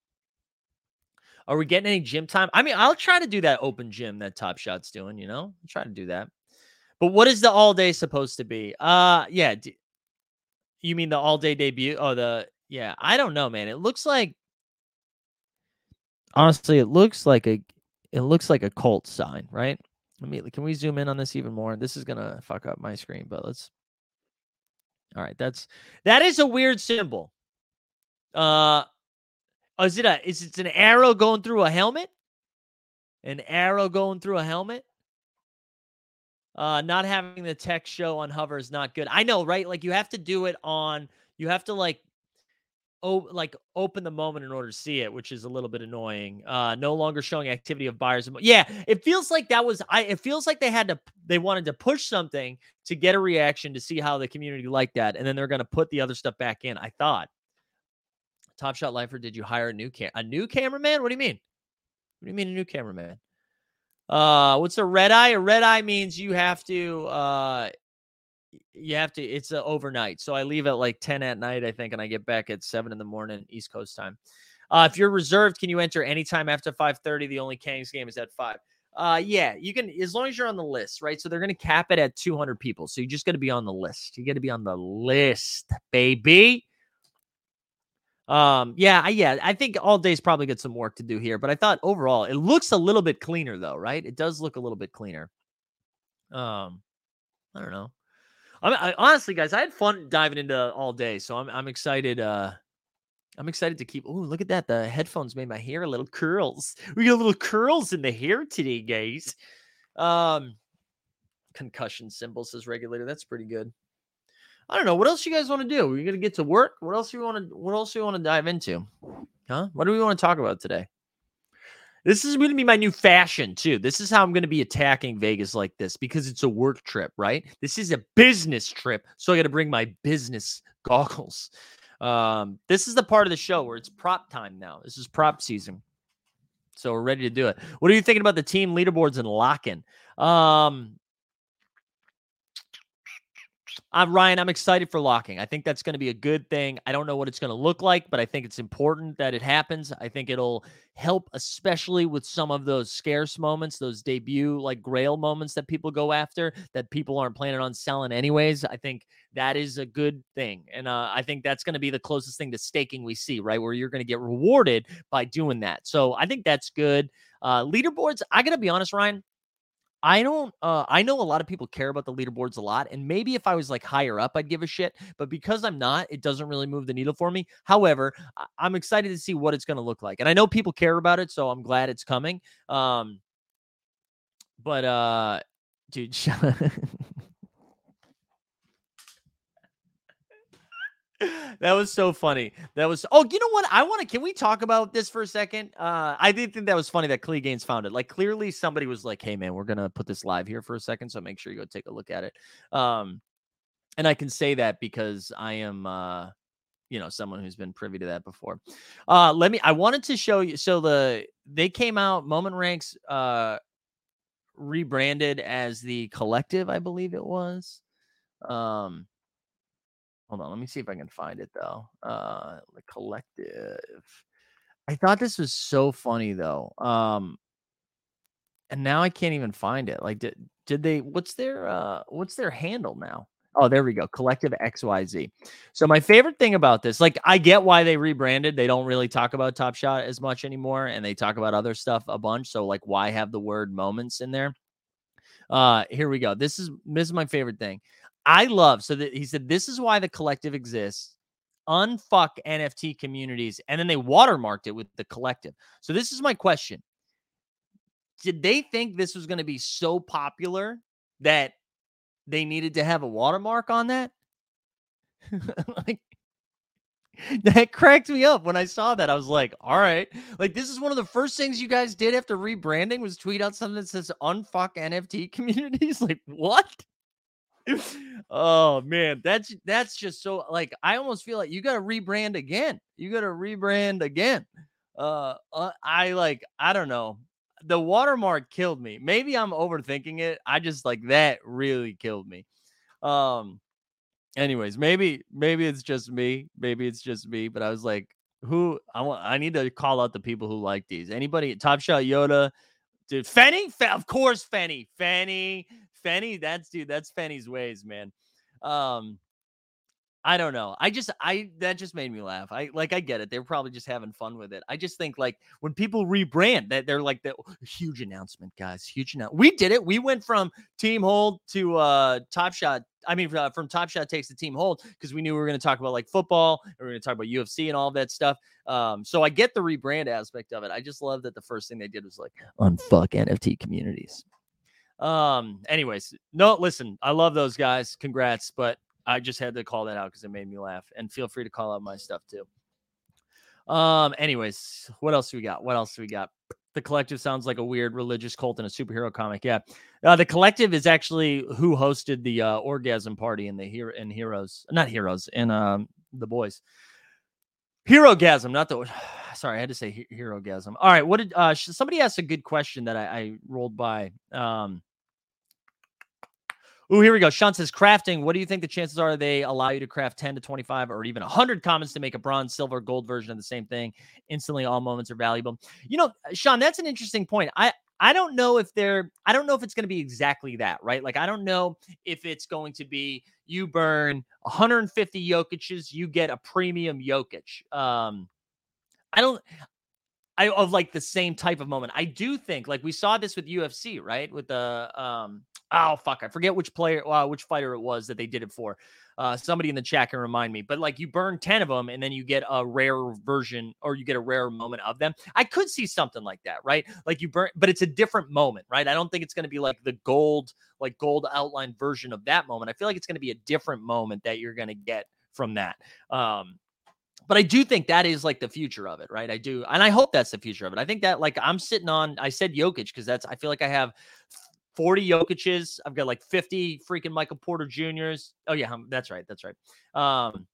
Are we getting any gym time? I mean, I'll try to do that open gym that Top Shot's doing. You know, I'll try to do that. But what is the all day supposed to be? Uh, yeah. d- you mean the all day debut? Oh, the yeah. I don't know, man. It looks like honestly, it looks like a it looks like a cult sign, right? Let me can we zoom in on this even more? This is gonna fuck up my screen, but let's. All right, that's that is a weird symbol. Uh, oh, is it a is it's an arrow going through a helmet? An arrow going through a helmet? Uh, not having the text show on hover is not good. I know, right? Like you have to do it on. You have to like, oh, like open the moment in order to see it, which is a little bit annoying. Uh, no longer showing activity of buyers. Yeah, it feels like that was. I. It feels like they had to. They wanted to push something to get a reaction to see how the community liked that, and then they're going to put the other stuff back in. I thought. Top Shot Lifer, did you hire a new cam a new cameraman? What do you mean? What do you mean a new cameraman? Uh, what's a red eye? A red eye means you have to uh you have to it's overnight. So I leave at like 10 at night, I think, and I get back at seven in the morning, East Coast time. Uh, if you're reserved, can you enter anytime after 5:30? The only Kings game is at five. Uh, yeah, you can as long as you're on the list, right? So they're gonna cap it at 200 people. So you just got to be on the list. You got to be on the list, baby. Um, yeah, I, yeah, I think all day's probably got some work to do here, but I thought overall it looks a little bit cleaner though, right? It does look a little bit cleaner. Um, I don't know. I, mean, I honestly, guys, I had fun diving into all day, so I'm I'm excited. Uh, I'm excited to keep. Oh, look at that! The headphones made my hair a little curls. We got a little curls in the hair today, guys. Um, concussion symbol says regulator. That's pretty good. I don't know. What else you guys want to do? We're gonna get to work. What else do you want to? What else do you want to dive into? Huh? What do we want to talk about today? This is going to be my new fashion too. This is how I'm going to be attacking Vegas like this because it's a work trip, right? This is a business trip, so I got to bring my business goggles. Um, this is the part of the show where it's prop time now. This is prop season, so we're ready to do it. What are you thinking about the team leaderboards and lock-in? Um, uh, Ryan, I'm excited for lock-in. I think that's going to be a good thing. I don't know what it's going to look like, but I think it's important that it happens. I think it'll help, especially with some of those scarce moments, those debut like grail moments that people go after that people aren't planning on selling anyways. I think that is a good thing. And uh, I think that's going to be the closest thing to staking we see, right? Where you're going to get rewarded by doing that. So I think that's good. Uh, leaderboards, I got to be honest, Ryan. I don't uh I know a lot of people care about the leaderboards a lot and maybe if I was like higher up I'd give a shit but because I'm not it doesn't really move the needle for me. However, I- I'm excited to see what it's going to look like. And I know people care about it so I'm glad it's coming. Um but uh dude That was so funny. That was oh, you know what? I want to. Can we talk about this for a second? Uh, I did think that was funny that Clee Gaines found it. Like clearly somebody was like, "Hey man, we're gonna put this live here for a second, so make sure you go take a look at it." Um, and I can say that because I am, uh, you know, someone who's been privy to that before. Uh, let me. I wanted to show you. So the they came out. Moment Ranks uh rebranded as the Collective, I believe it was. Um, hold on. Let me see if I can find it though. Uh, the Collective. I thought this was so funny though. Um, and now I can't even find it. Like, did did they? What's their uh? What's their handle now? Oh, there we go. Collective XYZ. So my favorite thing about this, like I get why they rebranded. They don't really talk about Top Shot as much anymore and they talk about other stuff a bunch. So like why have the word moments in there? Uh here we go. This is this is my favorite thing. I love so that he said this is why the collective exists. Unfuck NFT communities and then they watermarked it with the collective. So this is my question. Did they think this was going to be so popular that they needed to have a watermark on that? like that cracked me up when I saw that. I was like, all right. Like, this is one of the first things you guys did after rebranding was tweet out something that says unfuck NFT communities. like, what? oh man, that's that's just so like I almost feel like you gotta rebrand again. You gotta rebrand again. Uh, uh I like, I don't know. The watermark killed me. Maybe I'm overthinking it. I just like that really killed me. Um, anyways, maybe maybe it's just me. Maybe it's just me. But I was like, who I want? I need to call out the people who like these. Anybody? Top Shot Yoda, dude. Fenny, Fe- of course, Fenny, Fenny, Fenny. That's dude. That's Fenny's ways, man. Um, I don't know. I just I that just made me laugh. I like I get it. They're probably just having fun with it. I just think like when people rebrand that they're like the huge announcement, guys. Huge announcement. We did it. We went from Team Hold to uh Top Shot. I mean, uh, from Top Shot takes the Team Hold because we knew we were going to talk about like football we are going to talk about UFC and all that stuff. Um, so I get the rebrand aspect of it. I just love that the first thing they did was like unfuck NFT communities. Um, anyways, no, listen, I love those guys. Congrats, but I just had to call that out because it made me laugh. And feel free to call out my stuff too. Um, anyways, what else do we got? What else do we got? The collective sounds like a weird religious cult in a superhero comic. Yeah. Uh, the collective is actually who hosted the uh, orgasm party in the hero in heroes, not heroes, in um the boys. Herogasm, not the sorry, I had to say he- Herogasm. All right, what did uh somebody asked a good question that I, I rolled by. Um Oh, here we go. Sean says crafting. What do you think the chances are they allow you to craft 10 to 25 or even 100 commons to make a bronze, silver, gold version of the same thing? Instantly, all moments are valuable. You know, Sean, that's an interesting point. I I don't know if they're I don't know if it's going to be exactly that, right? Like I don't know if it's going to be you burn 150 Jokic's, you get a premium Jokic. Um I don't I of like the same type of moment. I do think like we saw this with UFC, right? With the um oh fuck, I forget which player, uh, which fighter it was that they did it for. Uh, somebody in the chat can remind me. But like you burn ten of them, and then you get a rare version, or you get a rare moment of them. I could see something like that, right? Like you burn, but it's a different moment, right? I don't think it's going to be like the gold, like gold outline version of that moment. I feel like it's going to be a different moment that you're going to get from that. Um, but I do think that is like the future of it, right? I do, and I hope that's the future of it. I think that like I'm sitting on, I said Jokic because that's I feel like I have 40 Jokic's. I've got like 50 freaking Michael Porter Juniors. Oh yeah, that's right, that's right. Um,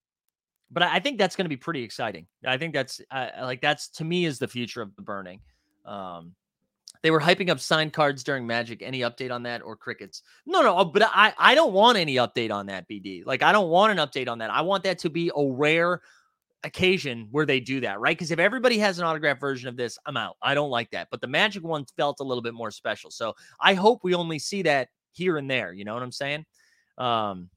but I think that's going to be pretty exciting. I think that's uh, like that's to me is the future of the burning. Um, they were hyping up signed cards during Magic. Any update on that or crickets? No, no. uh, But I I don't want any update on that. BD. Like I don't want an update on that. I want that to be a rare occasion where they do that, right? Because if everybody has an autograph version of this, I'm out. I don't like that. But the Magic one felt a little bit more special. So I hope we only see that here and there. You know what I'm saying? Um,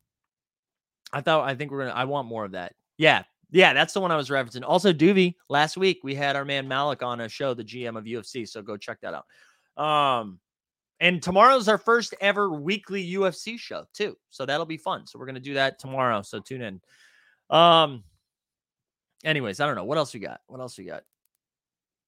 I thought I think we're gonna. I want more of that. Yeah, yeah, that's the one I was referencing. Also, Doovie. Last week we had our man Malik on a show, the GM of UFC. So go check that out. Um, and tomorrow's our first ever weekly UFC show too. So that'll be fun. So we're gonna do that tomorrow. So tune in. Um. Anyways, I don't know what else we got. What else we got?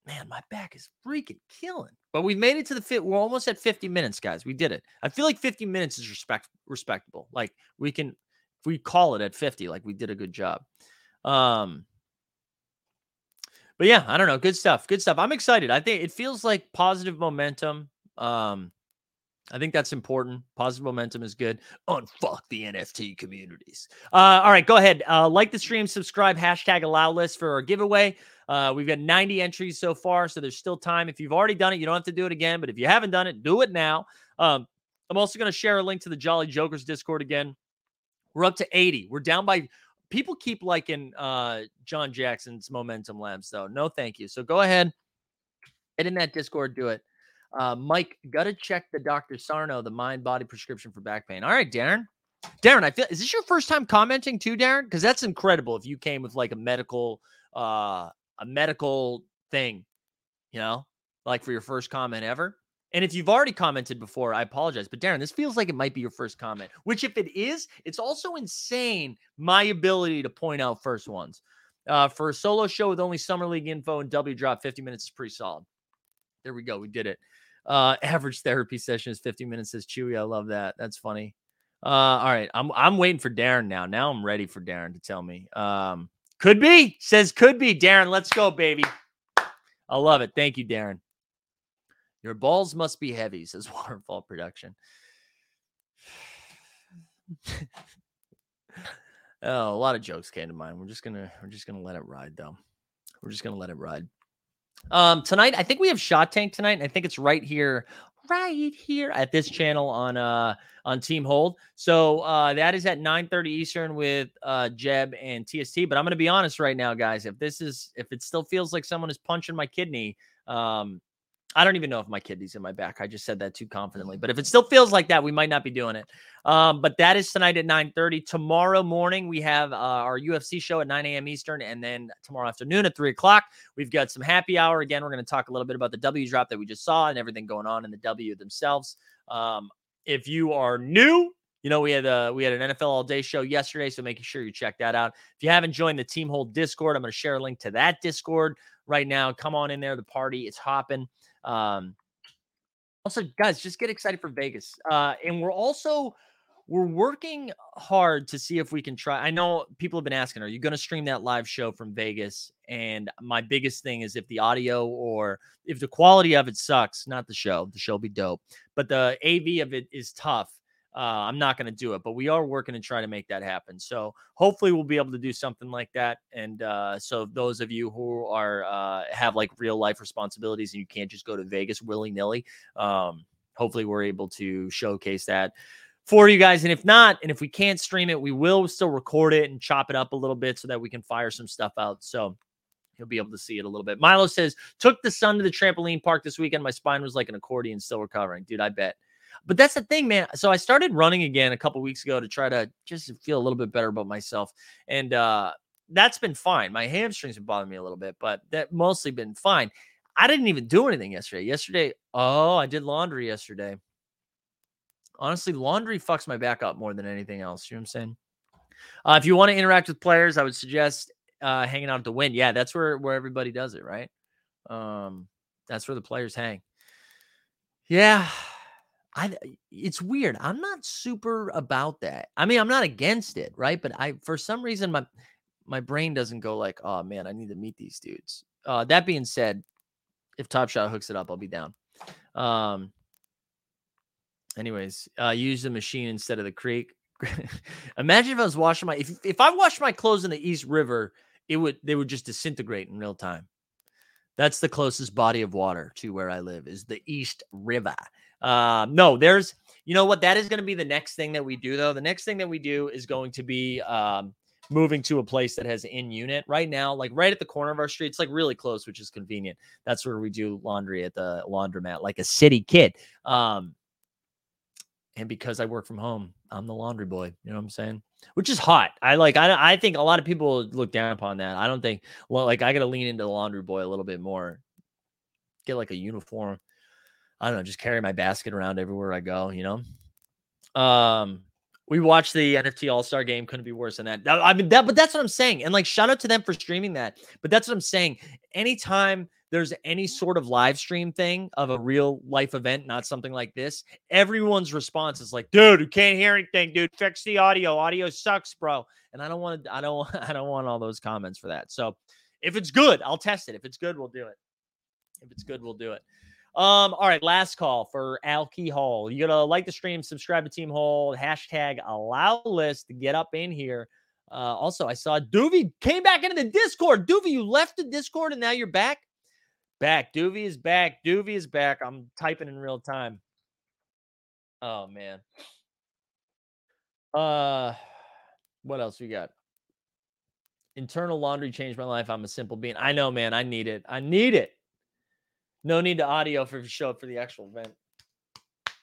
Man, my back is freaking killing. But we've made it to the fit. We're almost at 50 minutes, guys. We did it. I feel like 50 minutes is respect respectable. Like we can if we call it at 50, like we did a good job. Um but yeah, I don't know. Good stuff. Good stuff. I'm excited. I think it feels like positive momentum. Um I think that's important. Positive momentum is good. Unfuck the NFT communities. Uh, all right, go ahead. Uh, like the stream, subscribe, hashtag allow list for our giveaway. Uh, we've got 90 entries so far, so there's still time. If you've already done it, you don't have to do it again. But if you haven't done it, do it now. Um, I'm also going to share a link to the Jolly Jokers Discord again. We're up to 80. We're down by people keep liking uh John Jackson's Momentum Labs, though. No, thank you. So go ahead, get in that Discord, do it. Uh, Mike, gotta check the Dr. Sarno, the mind body prescription for back pain. All right, Darren. Darren, I feel is this your first time commenting too, Darren? Because that's incredible if you came with like a medical uh a medical thing, you know, like for your first comment ever. And if you've already commented before, I apologize. But Darren, this feels like it might be your first comment, which if it is, it's also insane my ability to point out first ones. Uh, for a solo show with only summer league info and W drop, 50 minutes is pretty solid. There we go. We did it. Uh, average therapy session is 50 minutes, says Chewy. I love that. That's funny. Uh, all right. I'm I'm waiting for Darren now. Now I'm ready for Darren to tell me. Um, Could be. Says could be. Darren, let's go, baby. I love it. Thank you, Darren. Your balls must be heavy, says Waterfall Production. oh, a lot of jokes came to mind. We're just gonna we're just gonna let it ride though. We're just gonna let it ride. Um, tonight, I think we have Shot Tank tonight. I think it's right here, right here at this channel on uh on Team Hold. So uh that is at 9 30 Eastern with uh Jeb and TST. But I'm gonna be honest right now, guys. If this is if it still feels like someone is punching my kidney, um, I don't even know if my kidney's in my back. I just said that too confidently. But if it still feels like that, we might not be doing it. Um, but that is tonight at 9:30. Tomorrow morning, we have uh, our UFC show at 9 a.m. Eastern, and then tomorrow afternoon at 3 o'clock, we've got some happy hour. Again, we're going to talk a little bit about the W drop that we just saw and everything going on in the W themselves. Um, if you are new, you know we had a we had an NFL all day show yesterday, so making sure you check that out. If you haven't joined the Team Hold Discord, I'm going to share a link to that Discord right now. Come on in there, the party is hopping. Um, also, guys, just get excited for Vegas. Uh, and we're also we're working hard to see if we can try. I know people have been asking, are you going to stream that live show from Vegas? And my biggest thing is if the audio or if the quality of it sucks, not the show, the show be dope, but the AV of it is tough. Uh, I'm not going to do it, but we are working to try to make that happen. So hopefully we'll be able to do something like that. And uh, so those of you who are uh, have like real life responsibilities and you can't just go to Vegas willy nilly, um, hopefully we're able to showcase that for you guys. And if not, and if we can't stream it, we will still record it and chop it up a little bit so that we can fire some stuff out. So you'll be able to see it a little bit. Milo says, took the son to the trampoline park this weekend. My spine was like an accordion, still recovering. Dude, I bet. But that's the thing, man. So I started running again a couple weeks ago to try to just feel a little bit better about myself. And uh that's been fine. My hamstrings have bothered me a little bit, but that mostly been fine. I didn't even do anything yesterday. Yesterday, oh, I did laundry yesterday. Honestly, laundry fucks my back up more than anything else. You know what I'm saying? Uh, if you want to interact with players, I would suggest uh, hanging out at the Wynn. Yeah, that's where where everybody does it, right? Um, that's where the players hang. Yeah, I. It's weird. I'm not super about that. I mean, I'm not against it, right? But I, for some reason, my my brain doesn't go like, oh man, I need to meet these dudes. Uh, that being said, if Top Shot hooks it up, I'll be down. Um, anyways, uh, use the machine instead of the creek. Imagine if I was washing my if if I washed my clothes in the East River, it would they would just disintegrate in real time. That's the closest body of water to where I live is the East River. Um, no, there's you know what that is going to be the next thing that we do though. The next thing that we do is going to be um moving to a place that has in unit right now, like right at the corner of our street. It's like really close, which is convenient. That's where we do laundry at the laundromat, like a city kid. Um, and because I work from home, I'm the laundry boy. You know what I'm saying? Which is hot. I like. I I think a lot of people look down upon that. I don't think. Well, like I got to lean into the laundry boy a little bit more. Get like a uniform. I don't know. Just carry my basket around everywhere I go. You know. Um, we watched the NFT All Star game. Couldn't be worse than that. I mean that, but that's what I'm saying. And like, shout out to them for streaming that. But that's what I'm saying. Anytime there's any sort of live stream thing of a real life event, not something like this, everyone's response is like, dude, you can't hear anything, dude. Fix the audio. Audio sucks, bro. And I don't want to, I don't, I don't want all those comments for that. So if it's good, I'll test it. If it's good, we'll do it. If it's good, we'll do it. Um, all right, last call for Alki Hall. You gotta like the stream, subscribe to Team Hold, hashtag allow list to get up in here. Uh, also, I saw Doovie came back into the Discord. Doovie, you left the Discord and now you're back. Back. Doovie is back. Doovie is back. I'm typing in real time. Oh man. Uh what else we got? Internal laundry changed my life. I'm a simple being. I know, man. I need it. I need it. No need to audio for show up for the actual event.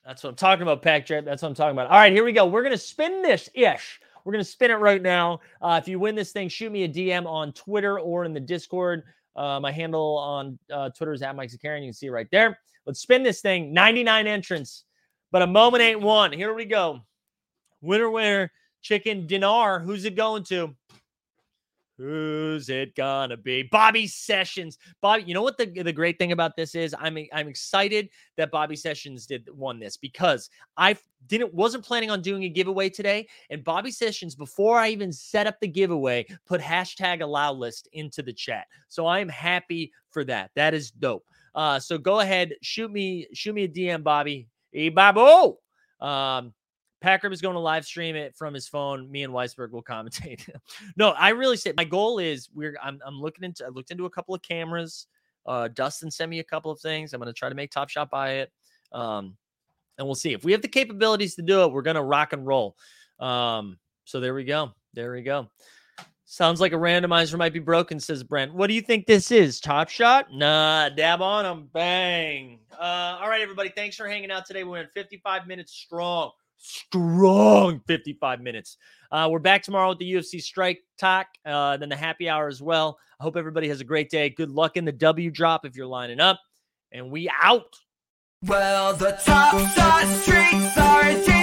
That's what I'm talking about, Pack Jet. That's what I'm talking about. All right, here we go. We're gonna spin this ish. We're gonna spin it right now. Uh, if you win this thing, shoot me a DM on Twitter or in the Discord. Uh, my handle on uh, Twitter is at Mike Zakarian. You can see it right there. Let's spin this thing. 99 entrants, but a moment ain't one. Here we go. Winner, winner, chicken dinar. Who's it going to? Who's it gonna be? Bobby Sessions. Bobby, you know what the, the great thing about this is? I'm I'm excited that Bobby Sessions did won this because I didn't wasn't planning on doing a giveaway today. And Bobby Sessions, before I even set up the giveaway, put hashtag allow list into the chat. So I am happy for that. That is dope. Uh, so go ahead, shoot me, shoot me a DM, Bobby. Hey, Babo. Um, Packard is going to live stream it from his phone. Me and Weisberg will commentate. no, I really said my goal is we're I'm I'm looking into I looked into a couple of cameras. Uh Dustin sent me a couple of things. I'm gonna try to make Top Shot buy it. Um, and we'll see if we have the capabilities to do it, we're gonna rock and roll. Um, so there we go. There we go. Sounds like a randomizer might be broken, says Brent. What do you think this is? Top shot? Nah, dab on them. Bang. Uh, all right, everybody. Thanks for hanging out today. We went 55 minutes strong. Strong 55 minutes. Uh, we're back tomorrow with the UFC Strike Talk, uh, then the happy hour as well. I hope everybody has a great day. Good luck in the W drop if you're lining up. And we out. Well, the top shot streak